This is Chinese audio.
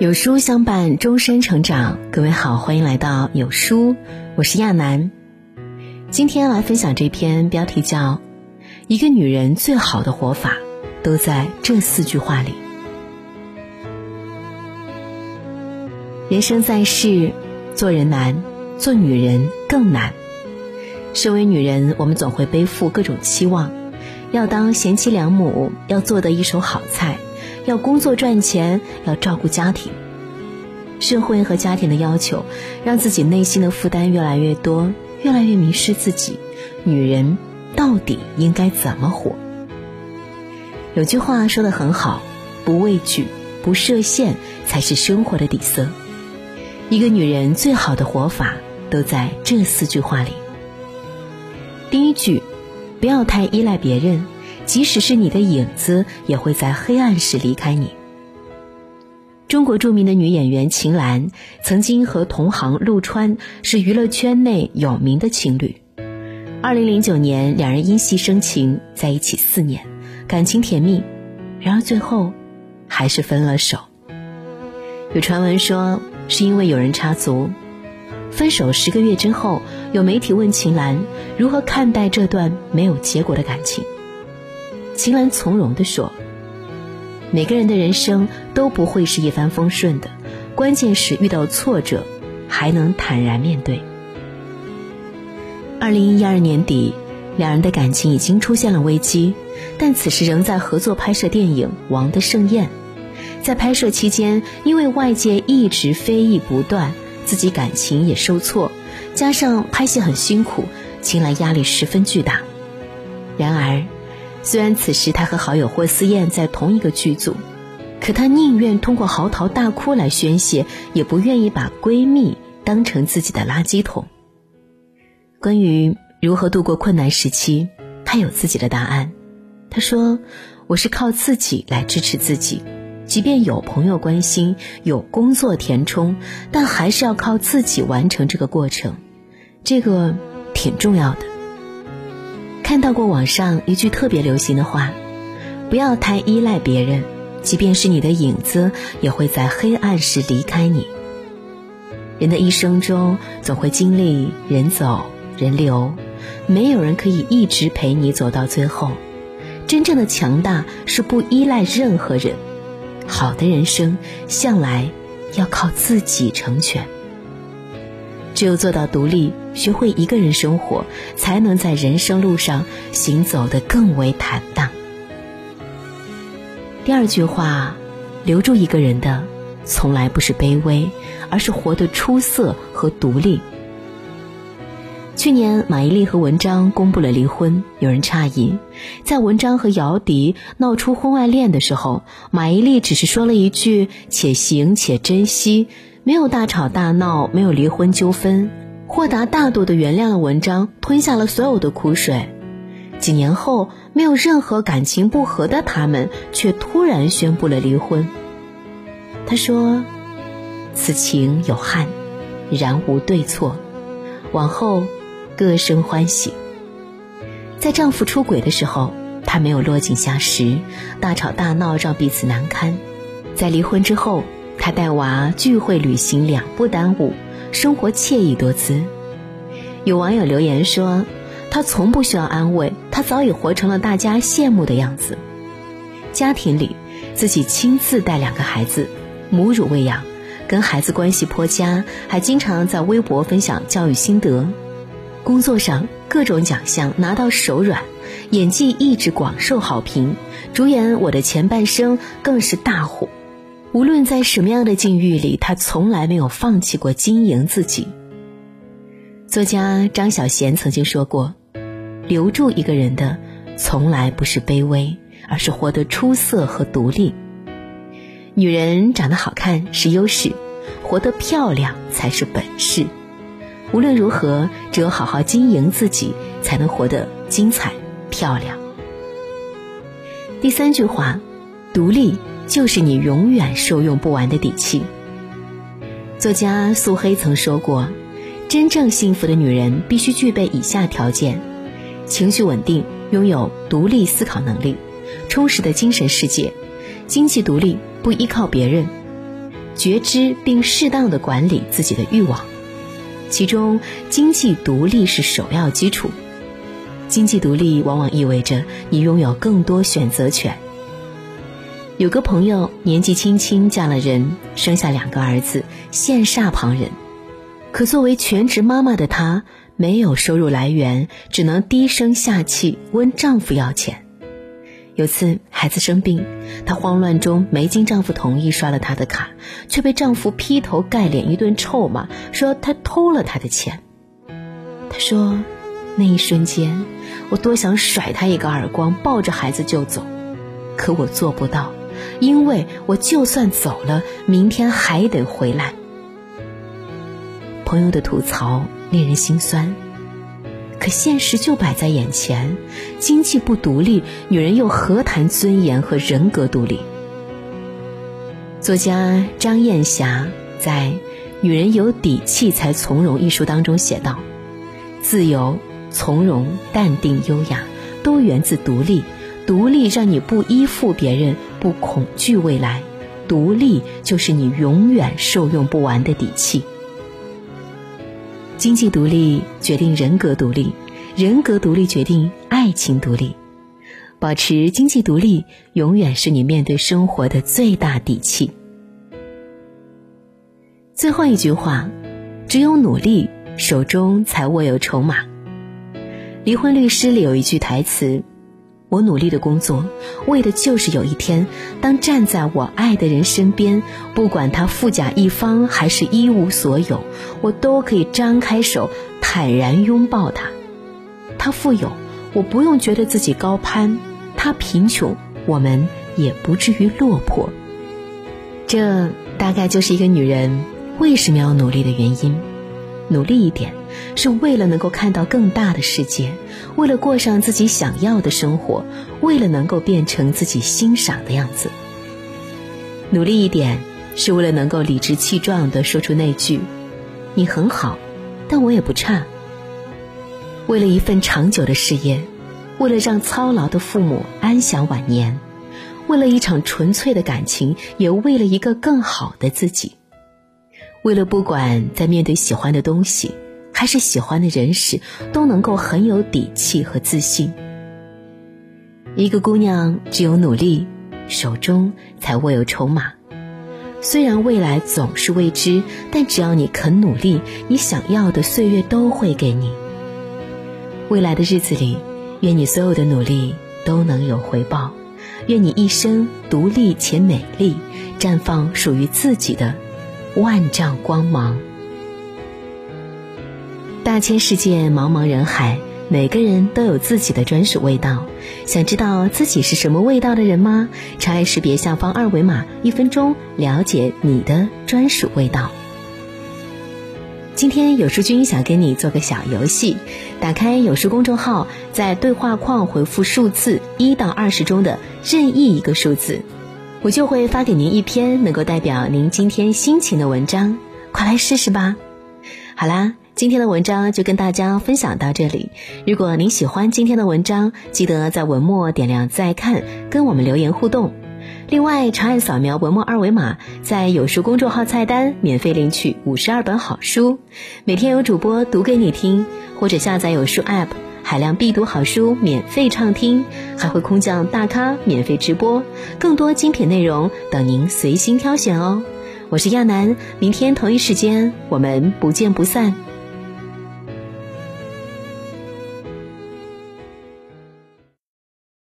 有书相伴，终身成长。各位好，欢迎来到有书，我是亚楠。今天来分享这篇标题叫《一个女人最好的活法都在这四句话里》。人生在世，做人难，做女人更难。身为女人，我们总会背负各种期望，要当贤妻良母，要做得一手好菜。要工作赚钱，要照顾家庭。社会和家庭的要求，让自己内心的负担越来越多，越来越迷失自己。女人到底应该怎么活？有句话说的很好：不畏惧，不设限，才是生活的底色。一个女人最好的活法，都在这四句话里。第一句，不要太依赖别人。即使是你的影子，也会在黑暗时离开你。中国著名的女演员秦岚曾经和同行陆川是娱乐圈内有名的情侣。二零零九年，两人因戏生情，在一起四年，感情甜蜜。然而最后，还是分了手。有传闻说，是因为有人插足。分手十个月之后，有媒体问秦岚如何看待这段没有结果的感情。秦岚从容地说：“每个人的人生都不会是一帆风顺的，关键是遇到挫折还能坦然面对。”二零一二年底，两人的感情已经出现了危机，但此时仍在合作拍摄电影《王的盛宴》。在拍摄期间，因为外界一直非议不断，自己感情也受挫，加上拍戏很辛苦，秦岚压力十分巨大。然而，虽然此时她和好友霍思燕在同一个剧组，可她宁愿通过嚎啕大哭来宣泄，也不愿意把闺蜜当成自己的垃圾桶。关于如何度过困难时期，她有自己的答案。她说：“我是靠自己来支持自己，即便有朋友关心，有工作填充，但还是要靠自己完成这个过程，这个挺重要的。”看到过网上一句特别流行的话：“不要太依赖别人，即便是你的影子，也会在黑暗时离开你。”人的一生中总会经历人走人留，没有人可以一直陪你走到最后。真正的强大是不依赖任何人，好的人生向来要靠自己成全。只有做到独立，学会一个人生活，才能在人生路上行走的更为坦荡。第二句话，留住一个人的，从来不是卑微，而是活得出色和独立。去年，马伊琍和文章公布了离婚，有人诧异，在文章和姚笛闹出婚外恋的时候，马伊琍只是说了一句“且行且珍惜”。没有大吵大闹，没有离婚纠纷，豁达大度的原谅了文章，吞下了所有的苦水。几年后，没有任何感情不和的他们，却突然宣布了离婚。他说：“此情有憾，然无对错，往后各生欢喜。”在丈夫出轨的时候，她没有落井下石，大吵大闹让彼此难堪。在离婚之后。她带娃聚会旅行两不耽误，生活惬意多姿。有网友留言说：“他从不需要安慰，他早已活成了大家羡慕的样子。家庭里，自己亲自带两个孩子，母乳喂养，跟孩子关系颇佳，还经常在微博分享教育心得。工作上各种奖项拿到手软，演技一直广受好评，主演《我的前半生》更是大火。”无论在什么样的境遇里，他从来没有放弃过经营自己。作家张小娴曾经说过：“留住一个人的，从来不是卑微，而是活得出色和独立。女人长得好看是优势，活得漂亮才是本事。无论如何，只有好好经营自己，才能活得精彩漂亮。”第三句话，独立。就是你永远受用不完的底气。作家素黑曾说过：“真正幸福的女人必须具备以下条件：情绪稳定，拥有独立思考能力，充实的精神世界，经济独立，不依靠别人。觉知并适当的管理自己的欲望，其中经济独立是首要基础。经济独立往往意味着你拥有更多选择权。有个朋友年纪轻轻嫁了人，生下两个儿子，羡煞旁人。可作为全职妈妈的她，没有收入来源，只能低声下气问丈夫要钱。有次孩子生病，她慌乱中没经丈夫同意刷了他的卡，却被丈夫劈头盖脸一顿臭骂，说他偷了他的钱。她说，那一瞬间，我多想甩他一个耳光，抱着孩子就走，可我做不到，因为我就算走了，明天还得回来。朋友的吐槽令人心酸，可现实就摆在眼前：经济不独立，女人又何谈尊严和人格独立？作家张艳霞在《女人有底气才从容》一书当中写道：“自由、从容、淡定、优雅，都源自独立。独立让你不依附别人，不恐惧未来。独立就是你永远受用不完的底气。”经济独立决定人格独立，人格独立决定爱情独立。保持经济独立，永远是你面对生活的最大底气。最后一句话：只有努力，手中才握有筹码。离婚律师里有一句台词。我努力的工作，为的就是有一天，当站在我爱的人身边，不管他富甲一方还是一无所有，我都可以张开手，坦然拥抱他。他富有，我不用觉得自己高攀；他贫穷，我们也不至于落魄。这大概就是一个女人为什么要努力的原因。努力一点，是为了能够看到更大的世界，为了过上自己想要的生活，为了能够变成自己欣赏的样子。努力一点，是为了能够理直气壮地说出那句：“你很好，但我也不差。”为了一份长久的事业，为了让操劳的父母安享晚年，为了一场纯粹的感情，也为了一个更好的自己。为了不管在面对喜欢的东西还是喜欢的人时，都能够很有底气和自信。一个姑娘只有努力，手中才握有筹码。虽然未来总是未知，但只要你肯努力，你想要的岁月都会给你。未来的日子里，愿你所有的努力都能有回报，愿你一生独立且美丽，绽放属于自己的。万丈光芒，大千世界，茫茫人海，每个人都有自己的专属味道。想知道自己是什么味道的人吗？长按识别下方二维码，一分钟了解你的专属味道。今天有书君想跟你做个小游戏，打开有书公众号，在对话框回复数字一到二十中的任意一个数字。我就会发给您一篇能够代表您今天心情的文章，快来试试吧。好啦，今天的文章就跟大家分享到这里。如果您喜欢今天的文章，记得在文末点亮再看，跟我们留言互动。另外，长按扫描文末二维码，在有书公众号菜单免费领取五十二本好书，每天有主播读给你听，或者下载有书 App。海量必读好书免费畅听，还会空降大咖免费直播，更多精品内容等您随心挑选哦。我是亚楠，明天同一时间我们不见不散。